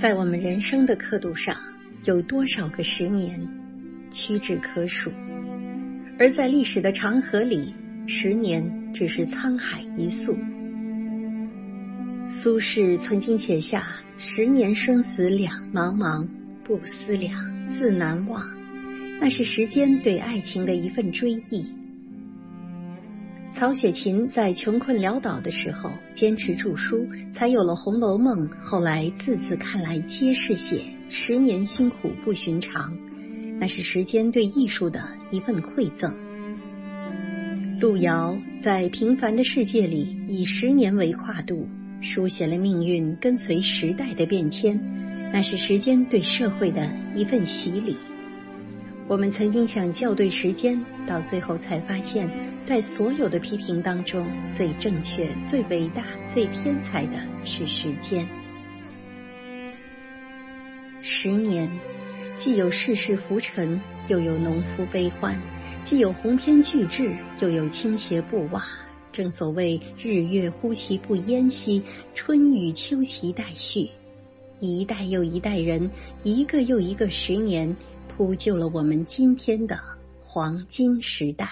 在我们人生的刻度上，有多少个十年屈指可数；而在历史的长河里，十年只是沧海一粟。苏轼曾经写下“十年生死两茫茫，不思量，自难忘”，那是时间对爱情的一份追忆。曹雪芹在穷困潦倒的时候坚持著书，才有了《红楼梦》。后来字字看来皆是写十年辛苦不寻常，那是时间对艺术的一份馈赠。路遥在平凡的世界里以十年为跨度，书写了命运跟随时代的变迁，那是时间对社会的一份洗礼。我们曾经想校对时间，到最后才发现，在所有的批评当中，最正确、最伟大、最天才的是时间。十年，既有世事浮沉，又有农夫悲欢；既有鸿篇巨制，又有倾斜布瓦。正所谓日月呼其不淹兮，春雨秋其待续。一代又一代人，一个又一个十年。铺就了我们今天的黄金时代。